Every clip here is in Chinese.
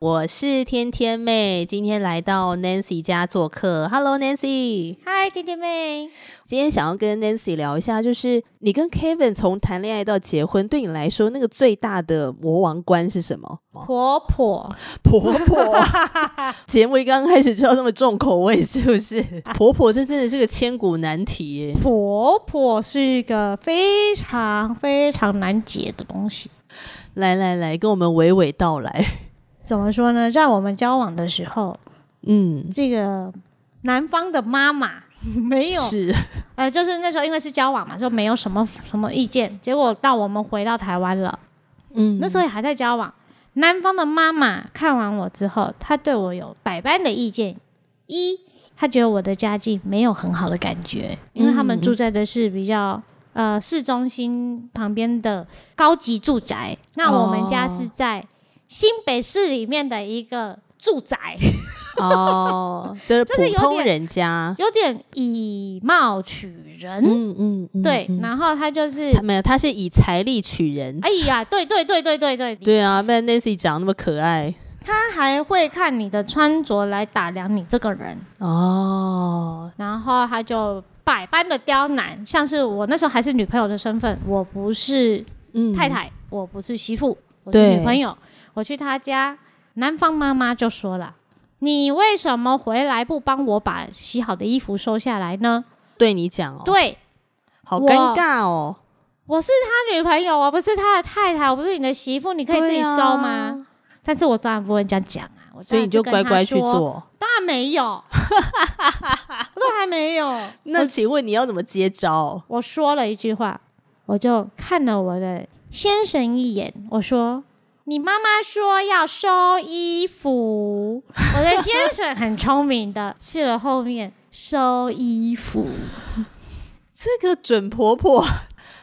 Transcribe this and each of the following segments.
我是天天妹，今天来到 Nancy 家做客。Hello Nancy，嗨，天天妹。今天想要跟 Nancy 聊一下，就是你跟 Kevin 从谈恋爱到结婚，对你来说那个最大的魔王关是什么？婆婆，婆婆。节目一刚开始就要这么重口味，是不是？婆婆这真的是个千古难题耶。婆婆是一个非常非常难解的东西。来来来，跟我们娓娓道来。怎么说呢？在我们交往的时候，嗯，这个男方的妈妈 没有，是，呃，就是那时候因为是交往嘛，就没有什么什么意见。结果到我们回到台湾了，嗯，那时候也还在交往。男方的妈妈看完我之后，他对我有百般的意见。一，他觉得我的家境没有很好的感觉，因为他们住在的是比较呃市中心旁边的高级住宅，那我们家是在。哦新北市里面的一个住宅。哦，就是普通人家，有点以貌取人，嗯嗯，嗯对，然后他就是他没有，他是以财力取人。哎呀，对对对对对对，对啊，不然 Nancy 长那么可爱，他还会看你的穿着来打量你这个人。哦，然后他就百般的刁难，像是我那时候还是女朋友的身份，我不是太太，嗯、我不是媳妇，我是女朋友。我去他家，男方妈妈就说了：“你为什么回来不帮我把洗好的衣服收下来呢？”对你讲哦，对，好尴尬哦。我，我是他女朋友，我不是他的太太，我不是你的媳妇，你可以自己收吗？啊、但是我当然不会这样讲啊，我所以你就乖乖去做。当然没有，我都还没有。那请问你要怎么接招？我说了一句话，我就看了我的先生一眼，我说。你妈妈说要收衣服，我的先生很聪明的去了后面收衣服。这个准婆婆，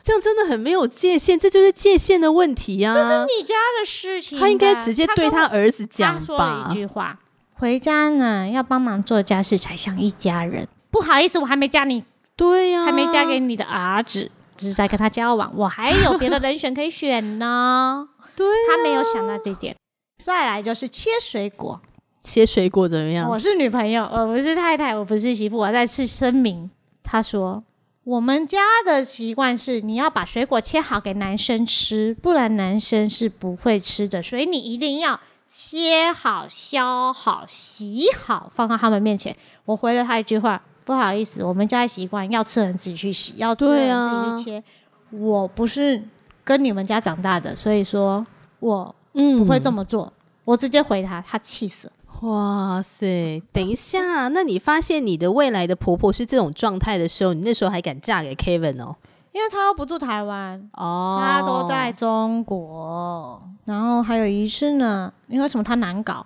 这样真的很没有界限，这就是界限的问题啊！这是你家的事情，她应该直接对他儿子讲吧。他说了一句话：回家呢要帮忙做家事才像一家人。不好意思，我还没嫁你，对呀、啊，还没嫁给你的儿子，只是在跟他交往，我还有别的人选可以选呢。对啊，他没有想到这点。再来就是切水果，切水果怎么样？我是女朋友，我不是太太，我不是媳妇，我再次声明。他说，我们家的习惯是你要把水果切好给男生吃，不然男生是不会吃的。所以你一定要切好、削好、洗好，放到他们面前。我回了他一句话：不好意思，我们家的习惯要吃的人自己去洗，要吃的人自己去切。啊、我不是。跟你们家长大的，所以说我嗯不会这么做。嗯、我直接回他，他气死了。哇塞！等一下，那你发现你的未来的婆婆是这种状态的时候，你那时候还敢嫁给 Kevin 哦？因为他又不住台湾哦，他都在中国。然后还有一次呢，因为什么他难搞。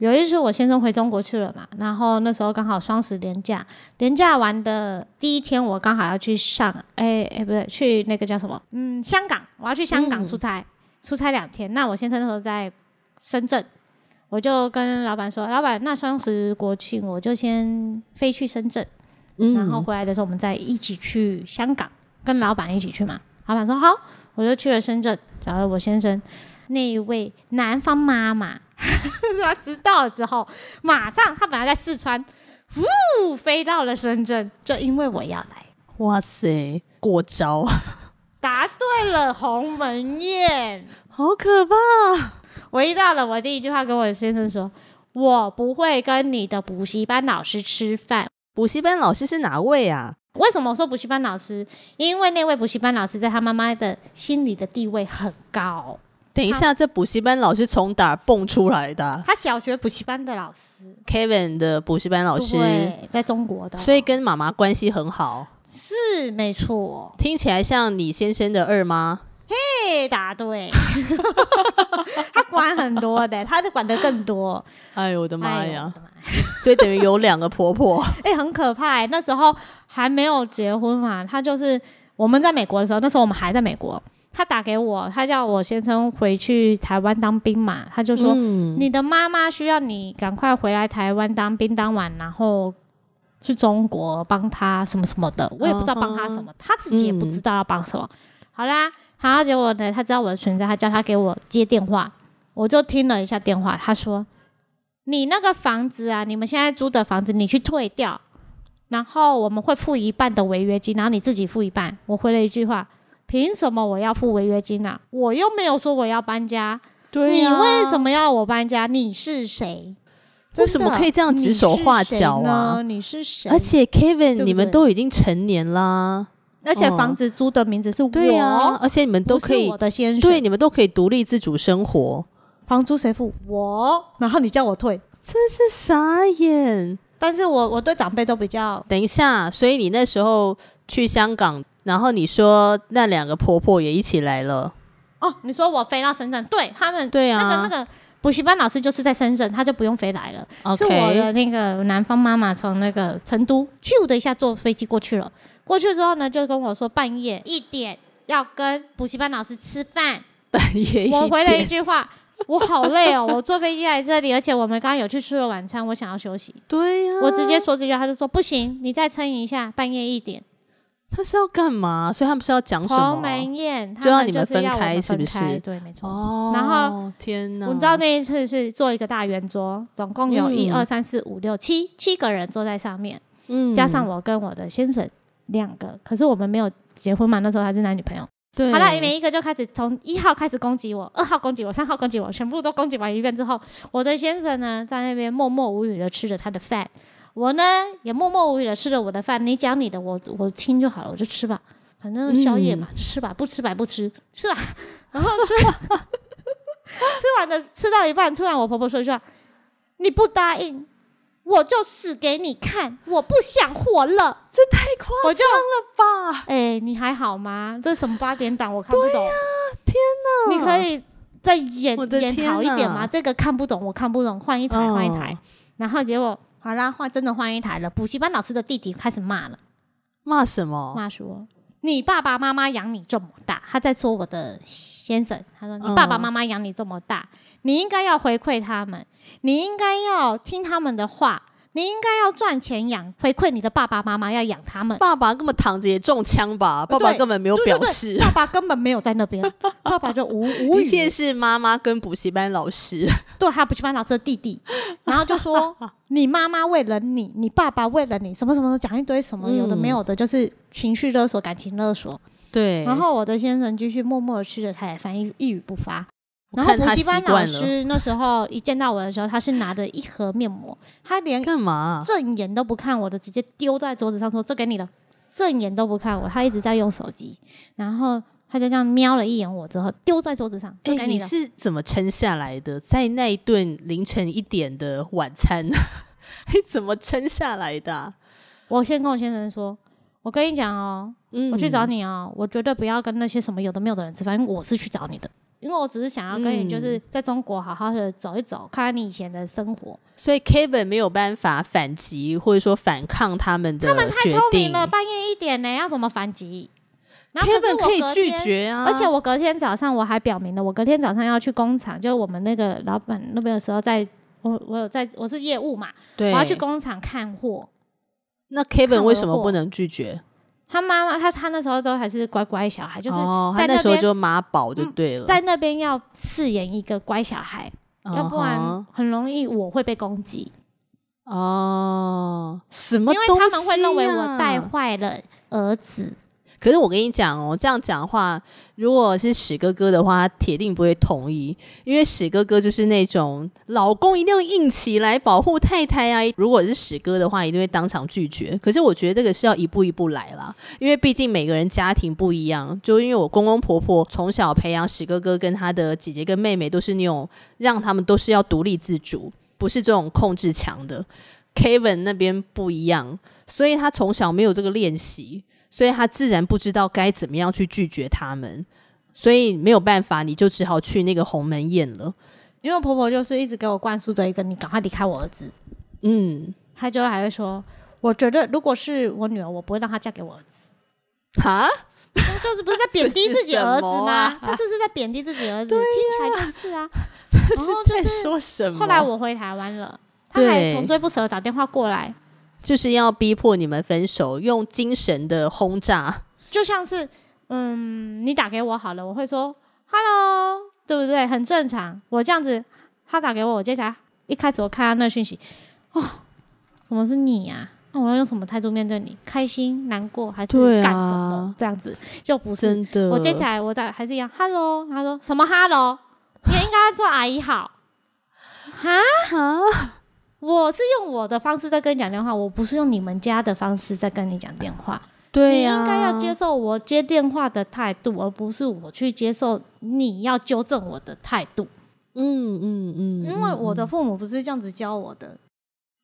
有一次我先生回中国去了嘛，然后那时候刚好双十连假，连假完的第一天，我刚好要去上，哎哎不对，去那个叫什么？嗯，香港，我要去香港出差，嗯、出差两天。那我先生那时候在深圳，我就跟老板说，老板，那双十国庆我就先飞去深圳，嗯、然后回来的时候我们再一起去香港，跟老板一起去嘛。老板说好，我就去了深圳，找了我先生那一位南方妈妈。她知道了之后，马上她本来在四川，呜，飞到了深圳，就因为我要来。哇塞，过招！答对了，鸿门宴，好可怕！我一到了，我第一句话跟我的先生说：“我不会跟你的补习班老师吃饭。”补习班老师是哪位啊？为什么我说补习班老师？因为那位补习班老师在他妈妈的心里的地位很高。等一下，这补习班老师从哪儿蹦出来的？他小学补习班的老师，Kevin 的补习班老师，在中国的，所以跟妈妈关系很好。是没错，听起来像你先生的二妈。嘿，答对，他管很多的，他就管的更多。哎呦我的妈呀！哎所以等于有两个婆婆，哎、欸，很可怕、欸。那时候还没有结婚嘛，他就是我们在美国的时候，那时候我们还在美国。他打给我，他叫我先生回去台湾当兵嘛，他就说：“嗯、你的妈妈需要你赶快回来台湾当兵，当完然后去中国帮他什么什么的。”我也不知道帮他什么，uh 他自己也不知道要帮什么。嗯、好啦，好结果呢，他知道我的存在，他叫他给我接电话，我就听了一下电话，他说。你那个房子啊，你们现在租的房子，你去退掉，然后我们会付一半的违约金，然后你自己付一半。我回了一句话：凭什么我要付违约金啊？我又没有说我要搬家，对啊，你为什么要我搬家？你是谁？为什么可以这样指手画脚啊？你是谁？而且 Kevin，对对，你们都已经成年啦，而且房子租的名字是我，对啊，而且你们都可以，我的先生，对，你们都可以独立自主生活。房租谁付？我。然后你叫我退，真是傻眼。但是我我对长辈都比较……等一下，所以你那时候去香港，然后你说那两个婆婆也一起来了。哦，你说我飞到深圳，对他们，对啊，那个那个补习班老师就是在深圳，他就不用飞来了。是我的那个南方妈妈从那个成都咻的一下坐飞机过去了。过去之后呢，就跟我说半夜一点要跟补习班老师吃饭。半夜一点，我回了一句话。我好累哦！我坐飞机来这里，而且我们刚刚有去吃了晚餐，我想要休息。对呀、啊，我直接说这句话，他就说不行，你再撑一下，半夜一点。他是要干嘛？所以他们是要讲什么？鸿门宴，就要你们分开，是不是？对，没错。哦，然后天哪！我知道那一次是做一个大圆桌，总共有一二三四五六七七个人坐在上面，嗯，加上我跟我的先生两个，可是我们没有结婚嘛，那时候还是男女朋友。对，好了，每一个就开始从一号开始攻击我，二号攻击我，三号攻击我，全部都攻击完一遍之后，我的先生呢在那边默默无语的吃着他的饭，我呢也默默无语的吃着我的饭。你讲你的，我我听就好了，我就吃吧，反正宵夜嘛，嗯、就吃吧，不吃白不吃，吃吧。然后吃，吃完的，吃到一半，突然我婆婆说一句话：“你不答应。”我就死给你看，我不想活了，这太夸张了吧？哎、欸，你还好吗？这什么八点档，我看不懂。啊、天哪！你可以再演演好一点吗？这个看不懂，我看不懂，换一台，换一台。哦、然后结果好啦，换真的换一台了。补习班老师的弟弟开始骂了，骂什么？骂说你爸爸妈妈养你这么大，他在说我的先生，他说你爸爸妈妈养你这么大。嗯你应该要回馈他们，你应该要听他们的话，你应该要赚钱养回馈你的爸爸妈妈，要养他们。爸爸根本躺着也中枪吧？爸爸根本没有表示，爸爸根本没有在那边，爸爸就无无语。一切是妈妈跟补习班老师，对，还有补习班老师的弟弟，然后就说你妈妈为了你，你爸爸为了你，什么什么的讲一堆什么有的没有的，就是情绪勒索、感情勒索。对，然后我的先生继续默默的吃着他的饭，一一语不发。然后补习班老师那时候一见到我的时候，他是拿着一盒面膜，他连干嘛正眼都不看我的，直接丢在桌子上说：“这给你了。”正眼都不看我，他一直在用手机。然后他就这样瞄了一眼我之后，丢在桌子上。这给你你是怎么撑下来的？在那一顿凌晨一点的晚餐，你怎么撑下来的啊？我先跟我先生说：“我跟你讲哦，嗯，我去找你哦，我绝对不要跟那些什么有的没有的人吃饭，因为我是去找你的。”因为我只是想要跟你，就是在中国好好的走一走，嗯、看看你以前的生活。所以 Kevin 没有办法反击，或者说反抗他们的。他们太聪明了，半夜一点呢，要怎么反击？Kevin 可以拒绝啊！而且我隔天早上我还表明了，我隔天早上要去工厂，就是我们那个老板那边的时候在，在我我有在我是业务嘛，我要去工厂看货。那 Kevin 为什么不能拒绝？他妈妈，他他那时候都还是乖乖小孩，就是在那时候就妈宝就对了，嗯、在那边要饰演一个乖小孩，哦、要不然很容易我会被攻击。哦，什么、啊？因为他们会认为我带坏了儿子。可是我跟你讲哦，这样讲的话，如果是史哥哥的话，他铁定不会同意，因为史哥哥就是那种老公一定要硬起来保护太太啊。如果是史哥的话，一定会当场拒绝。可是我觉得这个是要一步一步来啦，因为毕竟每个人家庭不一样。就因为我公公婆婆从小培养史哥哥跟他的姐姐跟妹妹，都是那种让他们都是要独立自主，不是这种控制强的。Kevin 那边不一样，所以他从小没有这个练习，所以他自然不知道该怎么样去拒绝他们，所以没有办法，你就只好去那个鸿门宴了。因为婆婆就是一直给我灌输着一个“你赶快离开我儿子”，嗯，她就还会说：“我觉得如果是我女儿，我不会让她嫁给我儿子。”哈，就是不是在贬低自己儿子吗？啊、他这是在贬低自己儿子，啊、听起来就是啊。然后就在说什么？后来我回台湾了，他还穷追不舍的打电话过来，就是要逼迫你们分手，用精神的轰炸，就像是嗯，你打给我好了，我会说 “hello”。对不对？很正常。我这样子，他打给我，我接下来一开始我看他那讯息，哦，怎么是你呀、啊？那我要用什么态度面对你？开心、难过还是干什么？啊、这样子就不是真的。我接起来，我再还是一样，Hello。他说什么 Hello？你也应该做阿姨好。哈哈，我是用我的方式在跟你讲电话，我不是用你们家的方式在跟你讲电话。对呀、啊，你应该要接受我接电话的态度，而不是我去接受你要纠正我的态度。嗯嗯嗯，因为我的父母不是这样子教我的，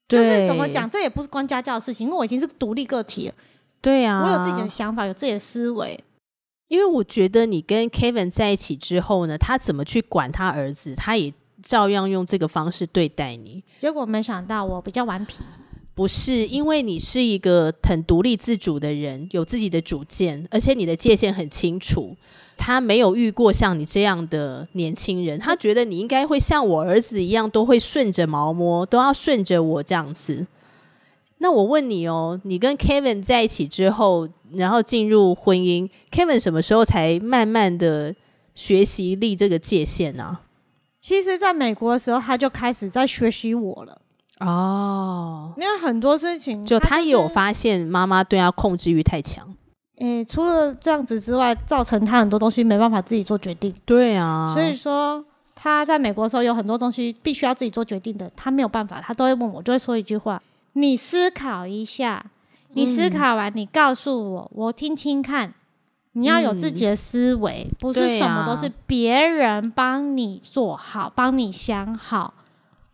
对就是怎么讲，这也不是关家教的事情，因为我已经是独立个体了。对呀、啊，我有自己的想法，有自己的思维。因为我觉得你跟 Kevin 在一起之后呢，他怎么去管他儿子，他也照样用这个方式对待你。结果没想到我比较顽皮。不是，因为你是一个很独立自主的人，有自己的主见，而且你的界限很清楚。他没有遇过像你这样的年轻人，他觉得你应该会像我儿子一样，都会顺着毛摸，都要顺着我这样子。那我问你哦，你跟 Kevin 在一起之后，然后进入婚姻，Kevin 什么时候才慢慢的学习立这个界限呢、啊？其实，在美国的时候，他就开始在学习我了。哦，因为很多事情，就他也有发现妈妈对他控制欲太强。诶，除了这样子之外，造成他很多东西没办法自己做决定。对啊，所以说他在美国的时候有很多东西必须要自己做决定的，他没有办法，他都会问我，就会说一句话：“你思考一下，你思考完，你告诉我，我听听看。你要有自己的思维，嗯，不是什么都是别人帮你做好，帮你想好。”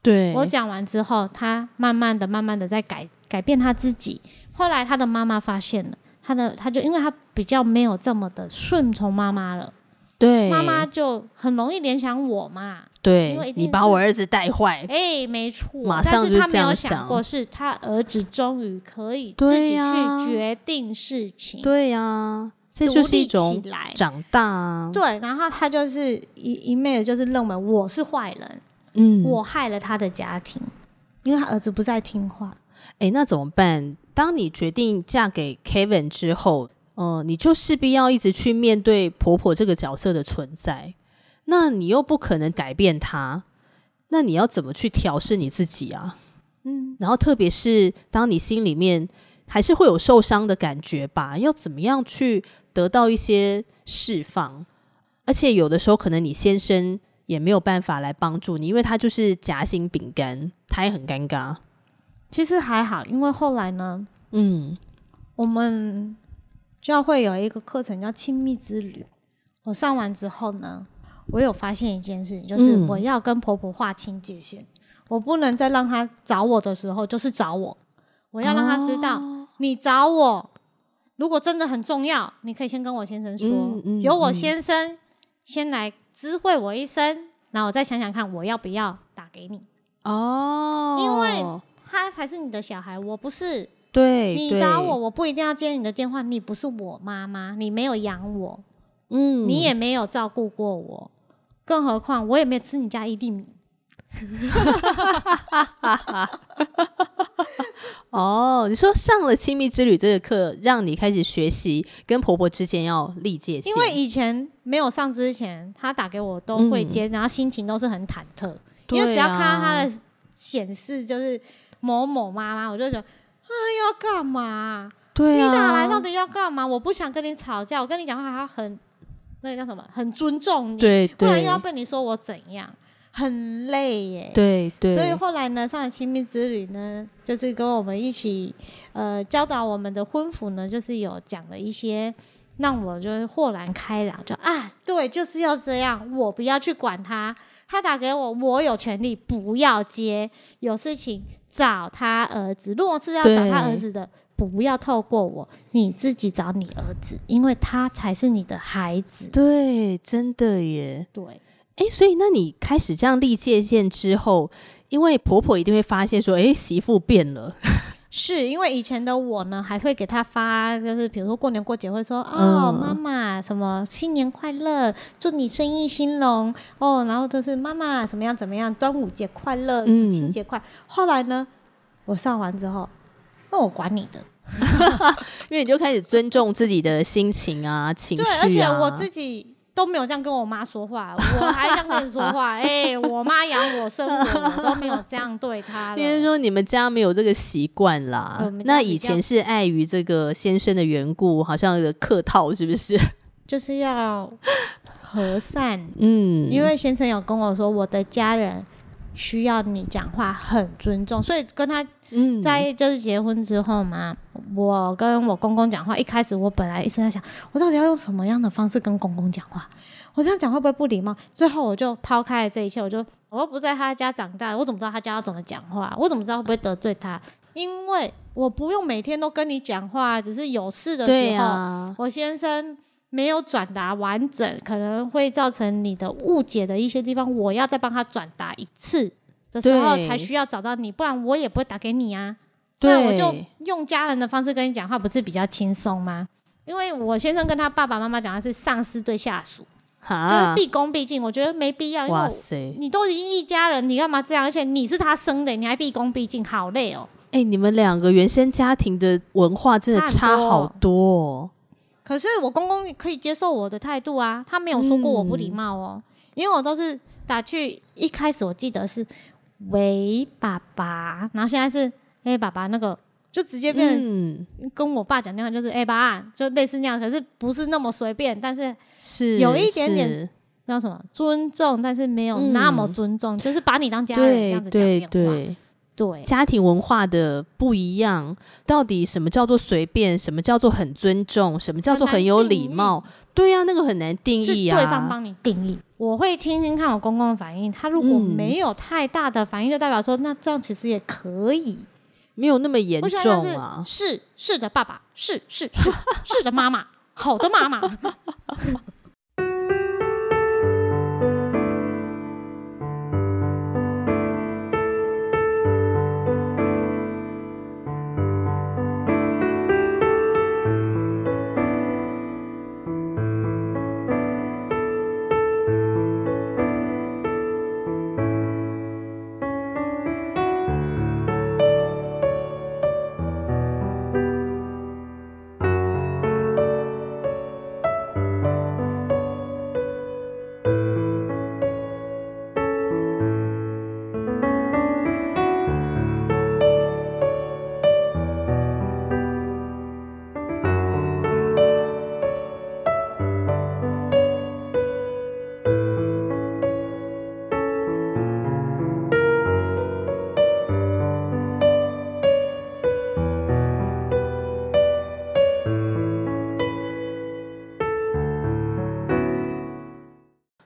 对，我讲完之后，他慢慢的、慢慢的在改改变他自己。后来他的妈妈发现了，他的他就因为他比较没有这么的顺从妈妈了，对，妈妈就很容易联想我嘛，对，因为你把我儿子带坏，哎，没错，马上就这样想。但是他没有想。过，是他儿子终于可以自己去决定事情，对呀、啊，这就是一种长大、啊，对，然后他就是一一昧的就是认为我是坏人。嗯，我害了他的家庭，因为他儿子不再听话。哎，那怎么办？当你决定嫁给 Kevin 之后，呃，你就势必要一直去面对婆婆这个角色的存在。那你又不可能改变他，那你要怎么去调试你自己啊？嗯，然后特别是当你心里面还是会有受伤的感觉吧，要怎么样去得到一些释放？而且有的时候可能你先生。也没有办法来帮助你，因为他就是夹心饼干，他也很尴尬。其实还好，因为后来呢，嗯，我们教会有一个课程叫亲密之旅。我上完之后呢，我有发现一件事情，就是我要跟婆婆划清界限，嗯，我不能再让她找我的时候就是找我，我要让她知道，哦，你找我，如果真的很重要，你可以先跟我先生说，嗯嗯，由我先生先来。知会我一声，然后我再想想看，我要不要打给你？哦，因为他才是你的小孩，我不是。对，你找我，我不一定要接你的电话。你不是我妈妈，你没有养我，嗯，你也没有照顾过我，更何况我也没有吃你家一粒米。哦，你说上了亲密之旅这个课，让你开始学习跟婆婆之间要立界限。因为以前没有上之前，她打给我都会接，嗯、然后心情都是很忐忑，啊、因为只要看到她的显示就是某某妈妈，我就觉得啊要干嘛？对啊，你打来到底要干嘛？我不想跟你吵架，我跟你讲话还要很那个叫什么？很尊重你，对，对，不然又要被你说我怎样。很累耶，对对，所以后来呢，上了亲密之旅呢，就是跟我们一起，呃，教导我们的婚服呢，就是有讲了一些让我就豁然开朗，就啊，对，就是要这样，我不要去管他，他打给我，我有权利不要接，有事情找他儿子，如果是要找他儿子的。不要透过我，你自己找你儿子，因为他才是你的孩子。对，真的耶。对，哎，所以那你开始这样立界限之后，因为婆婆一定会发现说，哎，媳妇变了。是因为以前的我呢，还会给她发，就是比如说过年过节会说，哦，妈妈什么新年快乐，祝你生意兴隆哦，然后就是妈妈怎么样怎么样，端午节快乐，母亲节快。后来呢，我上完之后，那我管你的。因为你就开始尊重自己的心情啊、情绪啊。对，而且我自己都没有这样跟我妈说话，我还这样跟你说话。哎、欸，我妈养我生我，我都没有这样对她。因为说你们家没有这个习惯啦。那以前是碍于这个先生的缘故，好像有个客套，是不是？就是要和善。嗯，因为先生有跟我说，我的家人。需要你讲话很尊重，所以跟他在就是结婚之后嘛，嗯、我跟我公公讲话，一开始我本来一直在想，我到底要用什么样的方式跟公公讲话？我这样讲会不会不礼貌？最后我就抛开了这一切，我就我又不在他家长大，我怎么知道他家要怎么讲话？我怎么知道会不会得罪他？因为我不用每天都跟你讲话，只是有事的时候，啊、我先生。没有转达完整，可能会造成你的误解的一些地方，我要再帮他转达一次的时候，才需要找到你，不然我也不会打给你啊。对，那我就用家人的方式跟你讲话，不是比较轻松吗？因为我先生跟他爸爸妈妈讲的是上司对下属，就是毕恭毕敬，我觉得没必要。哇塞，你都已经一家人，你干嘛这样？而且你是他生的，你还毕恭毕敬，好累哦。哎，你们两个原先家庭的文化真的差好多哦。可是我公公可以接受我的态度啊，他没有说过我不礼貌哦，嗯、因为我都是打去，一开始我记得是喂爸爸，然后现在是哎、欸、爸爸，那个就直接变成跟我爸讲电话就是哎、欸、爸，就类似那样，可是不是那么随便，但是是有一点点叫什么尊重，但是没有那么尊重，嗯、就是把你当家人这样子讲电话。对，家庭文化的不一样，到底什么叫做随便，什么叫做很尊重，什么叫做很有礼貌？对呀、啊，那个很难定义啊。对方帮你定义，我会听听看我公公的反应。他如果没有太大的反应，就代表说，那这样其实也可以，没有那么严重啊。是是，是的，爸爸，是是是是的，妈妈，好的，妈妈。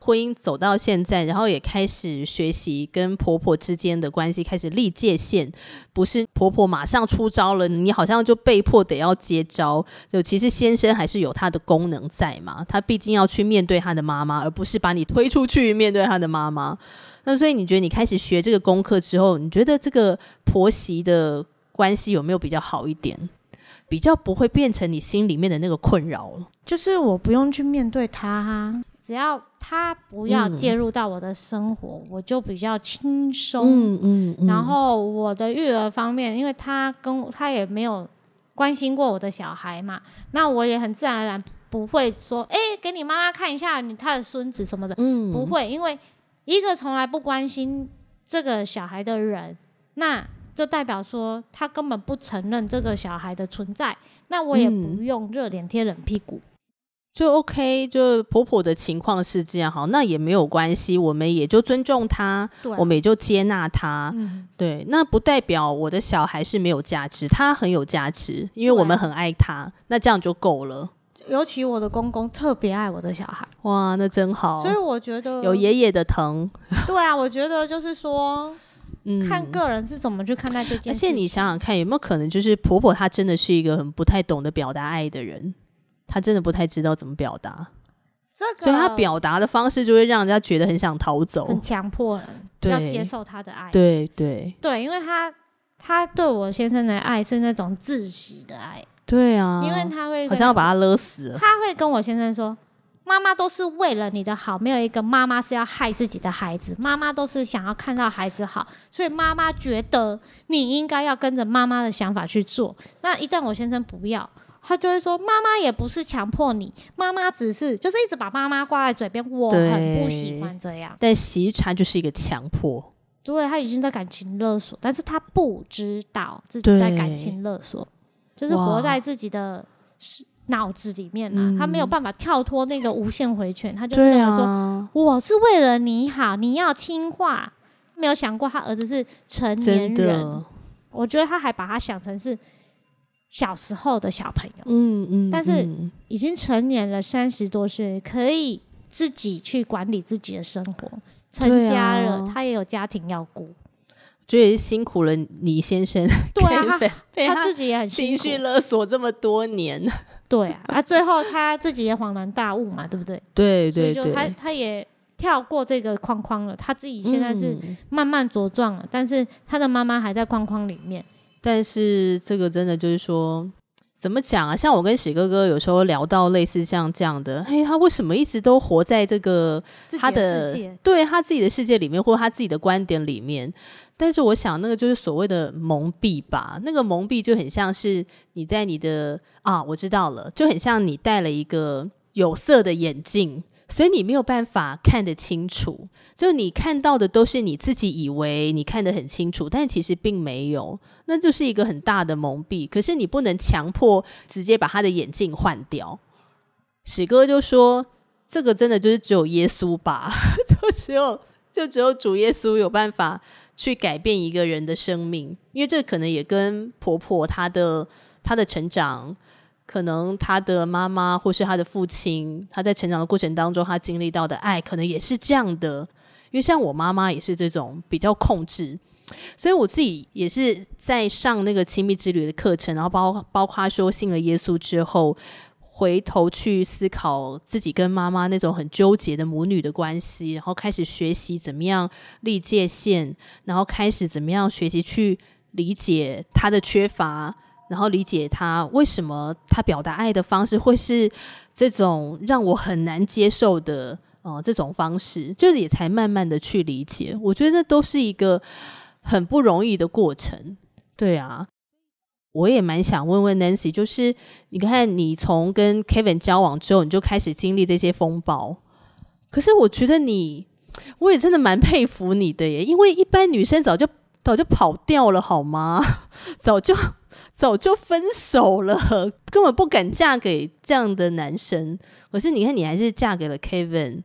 婚姻走到现在，然后也开始学习跟婆婆之间的关系，开始立界限，不是婆婆马上出招了，你好像就被迫得要接招。就其实先生还是有他的功能在嘛，他毕竟要去面对他的妈妈，而不是把你推出去面对他的妈妈。那所以你觉得你开始学这个功课之后，你觉得这个婆媳的关系有没有比较好一点？比较不会变成你心里面的那个困扰了？就是我不用去面对他。只要他不要介入到我的生活，嗯、我就比较轻松。嗯嗯嗯、然后我的育儿方面，因为他跟他也没有关心过我的小孩嘛，那我也很自然而然不会说，哎，给你妈妈看一下你他的孙子什么的。嗯，不会，因为一个从来不关心这个小孩的人，那就代表说他根本不承认这个小孩的存在。那我也不用热脸贴冷屁股。就 OK，就婆婆的情况是这样，好，那也没有关系，我们也就尊重她，我们也就接纳她，嗯、对，那不代表我的小孩是没有价值，他很有价值，因为我们很爱他，那这样就够了。尤其我的公公特别爱我的小孩，哇，那真好。所以我觉得有爷爷的疼。对啊，我觉得就是说，嗯，看个人是怎么去看待这件事。而且你想想看，有没有可能就是婆婆她真的是一个很不太懂得表达爱的人，她真的不太知道怎么表达。这个，所以他表达的方式就会让人家觉得很想逃走，很强迫人要接受他的爱。对对对，因为他他对我先生的爱是那种窒息的爱。对啊，因为他会好像要把他勒死了。他会跟我先生说：“妈妈都是为了你的好，没有一个妈妈是要害自己的孩子。妈妈都是想要看到孩子好，所以妈妈觉得你应该要跟着妈妈的想法去做。那一旦我先生不要，他就会说：妈妈也不是强迫你，妈妈只是就是一直把妈妈挂在嘴边。我很不喜欢这样。但其实他就是一个强迫，对，他已经在感情勒索，但是他不知道自己在感情勒索。”就是活在自己的脑子里面呐、啊，嗯、他没有办法跳脱那个无限回圈，他就认为说：“啊、我是为了你好，你要听话。”没有想过他儿子是成年人，我觉得他还把他想成是小时候的小朋友。嗯嗯，但是已经成年了，三十多岁，可以自己去管理自己的生活，成家了，啊、他也有家庭要顾。觉得也是辛苦了，李先生。对啊，他，他自己也很情绪勒索这么多年。对啊，啊，最后他自己也恍然大悟嘛，对不对？对对对，他他也跳过这个框框了，他自己现在是慢慢茁壮了，嗯、但是他的妈妈还在框框里面。但是这个真的就是说。怎么讲啊？像我跟喜哥哥有时候聊到类似像这样的，嘿，他为什么一直都活在这个他的，的对他自己的世界里面，或者他自己的观点里面？但是我想，那个就是所谓的蒙蔽吧。那个蒙蔽就很像是你在你的啊，我知道了，就很像你戴了一个有色的眼镜。所以你没有办法看得清楚，就你看到的都是你自己以为你看得很清楚，但其实并没有，那就是一个很大的蒙蔽。可是你不能强迫直接把他的眼镜换掉。史哥就说：“这个真的就是只有耶稣吧，就只有就只有主耶稣有办法去改变一个人的生命，因为这可能也跟婆婆她的她的成长。”可能他的妈妈或是他的父亲，他在成长的过程当中，他经历到的爱，可能也是这样的。因为像我妈妈也是这种比较控制，所以我自己也是在上那个亲密之旅的课程，然后包包括说信了耶稣之后，回头去思考自己跟妈妈那种很纠结的母女的关系，然后开始学习怎么样立界限，然后开始怎么样学习去理解她的缺乏。然后理解他为什么他表达爱的方式会是这种让我很难接受的呃这种方式，就是也才慢慢的去理解。我觉得都是一个很不容易的过程。对啊，我也蛮想问问 Nancy，就是你看你从跟 Kevin 交往之后，你就开始经历这些风暴，可是我觉得你，我也真的蛮佩服你的耶，因为一般女生早就早就跑掉了好吗？早就。早就分手了，根本不敢嫁给这样的男生。可是你看，你还是嫁给了 Kevin，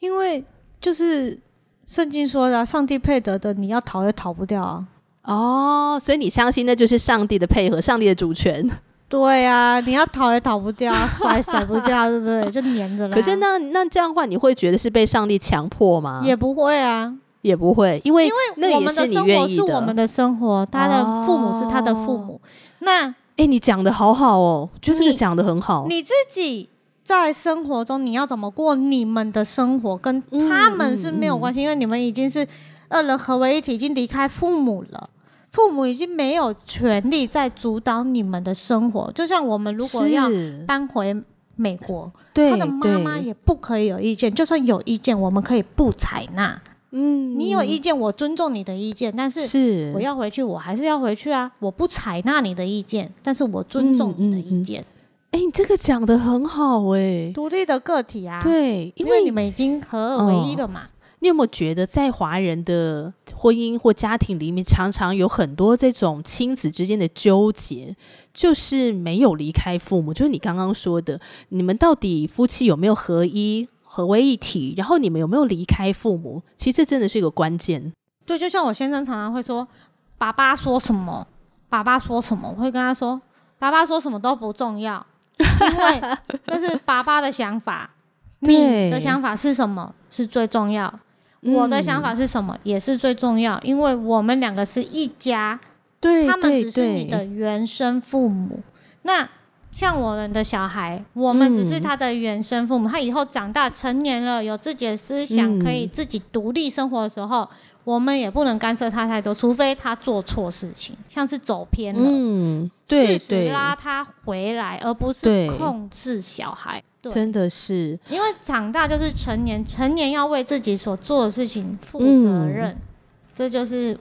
因为就是圣经说的，上帝配得的，你要逃也逃不掉啊。哦，所以你相信那就是上帝的配合，上帝的主权。对啊，你要逃也逃不掉，甩也甩不掉，对不对？就黏着了。可是那那这样的话，你会觉得是被上帝强迫吗？也不会啊。也不会，因为因为我们的生活是我们的生活，他的父母是他的父母。哦、那哎、欸，你讲的好好哦，就是讲的很好。你自己在生活中你要怎么过你们的生活，跟他们是没有关系，因为你们已经是二人合为一体，已经离开父母了，父母已经没有权利再主导你们的生活。就像我们如果要搬回美国，对，他的妈妈也不可以有意见，就算有意见，我们可以不采纳。嗯，你有意见，我尊重你的意见，但是是我要回去，我还是要回去啊！我不采纳你的意见，但是我尊重你的意见。哎、嗯嗯嗯欸，你这个讲的很好哎、欸，独立的个体啊，对，因为，你们已经合二为一了嘛。哦、你有没有觉得，在华人的婚姻或家庭里面，常常有很多这种亲子之间的纠结，就是没有离开父母，就是你刚刚说的，你们到底夫妻有没有合一？合为一体，然后你们有没有离开父母？其实这真的是一个关键。对，就像我先生常常会说：“爸爸说什么，爸爸说什么。”我会跟他说：“爸爸说什么都不重要，因为 那是爸爸的想法，你的想法是什么是最重要，嗯、我的想法是什么也是最重要，因为我们两个是一家，对，他们只是你的原生父母，那。像我们的小孩，我们只是他的原生父母。嗯、他以后长大成年了，有自己的思想，可以自己独立生活的时候，嗯、我们也不能干涉他太多，除非他做错事情，像是走偏了，嗯，对，适时拉他回来，而不是控制小孩。对，真的是，因为长大就是成年，成年要为自己所做的事情负责任，嗯、这就是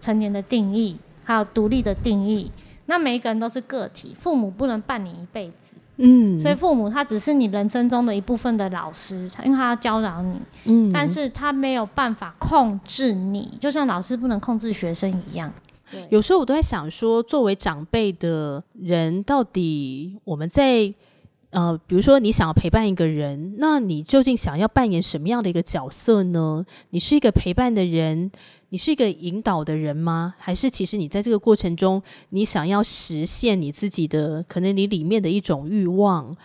成年的定义，还有独立的定义。那每一个人都是个体，父母不能伴你一辈子，嗯，所以父母他只是你人生中的一部分的老师，因为他要教导你，嗯，但是他没有办法控制你，就像老师不能控制学生一样。有时候我都在想说，作为长辈的人，到底我们在呃，比如说你想要陪伴一个人，那你究竟想要扮演什么样的一个角色呢？你是一个陪伴的人。你是一个引导的人吗？还是其实你在这个过程中，你想要实现你自己的可能你里面的一种欲望，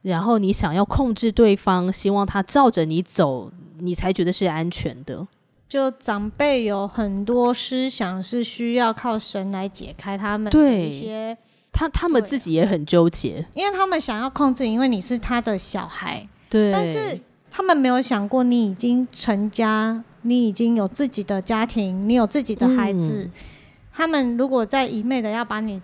然后你想要控制对方，希望他照着你走，你才觉得是安全的。就长辈有很多思想是需要靠神来解开他们的一些，他他们自己也很纠结，因为他们想要控制，因为你是他的小孩，对，但是他们没有想过你已经成家。你已经有自己的家庭，你有自己的孩子，嗯、他们如果再一昧的要把你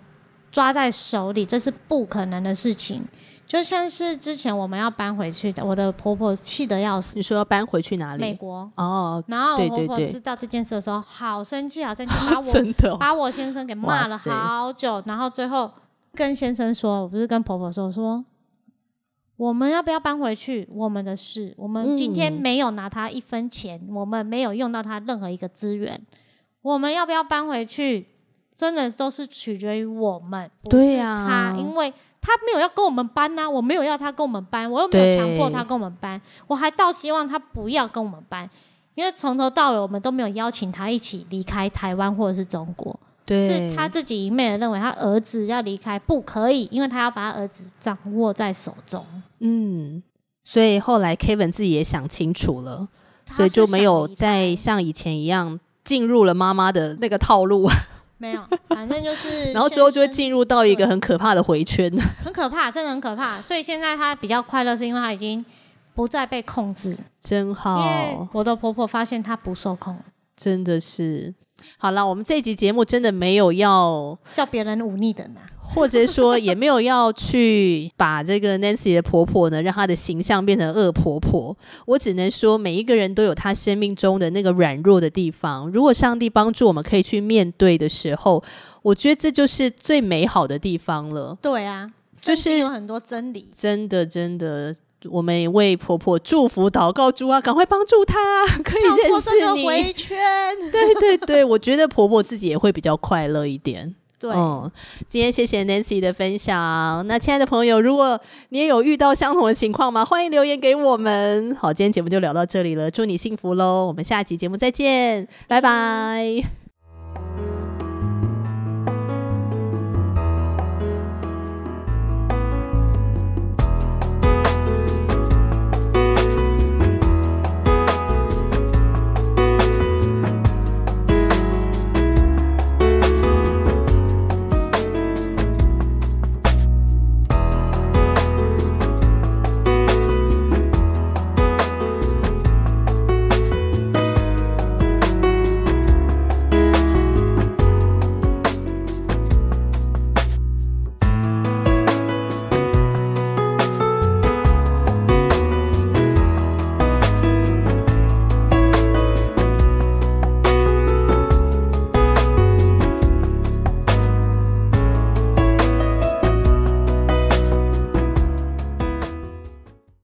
抓在手里，这是不可能的事情。就像是之前我们要搬回去的，我的婆婆气得要死。你说要搬回去哪里？美国。哦，然后我婆婆知道这件事的时候，好生气，好生气，把我把我先生给骂了好久，然后最后跟先生说，我不是跟婆婆说，我说。我们要不要搬回去？我们的事。我们今天没有拿他一分钱，嗯、我们没有用到他任何一个资源。我们要不要搬回去？真的都是取决于我们，不是他，啊、因为他没有要跟我们搬呐、啊，我没有要他跟我们搬，我又没有强迫他跟我们搬，我还倒希望他不要跟我们搬，因为从头到尾我们都没有邀请他一起离开台湾或者是中国。对是他自己一昧的认为他儿子要离开不可以，因为他要把他儿子掌握在手中。嗯，所以后来 Kevin 自己也想清楚了，所以就没有再像以前一样进入了妈妈的那个套路。没有，反正就是，然后之后就会进入到一个很可怕的回圈，很可怕，真的很可怕。所以现在他比较快乐，是因为他已经不再被控制，真好。我的婆婆发现他不受控，真的是。好了，我们这集节目真的没有要叫别人忤逆的呢，或者说也没有要去把这个 Nancy 的婆婆呢，让她的形象变成恶婆婆。我只能说，每一个人都有他生命中的那个软弱的地方。如果上帝帮助我们可以去面对的时候，我觉得这就是最美好的地方了。对啊，就是有很多真理，真的真的。我们也为婆婆祝福祷告，主啊，赶快帮助她，可以认识你。回圈，对对对，我觉得婆婆自己也会比较快乐一点。对，嗯，今天谢谢 Nancy 的分享。那亲爱的朋友，如果你也有遇到相同的情况吗？欢迎留言给我们。好，今天节目就聊到这里了，祝你幸福喽！我们下集节目再见，拜拜。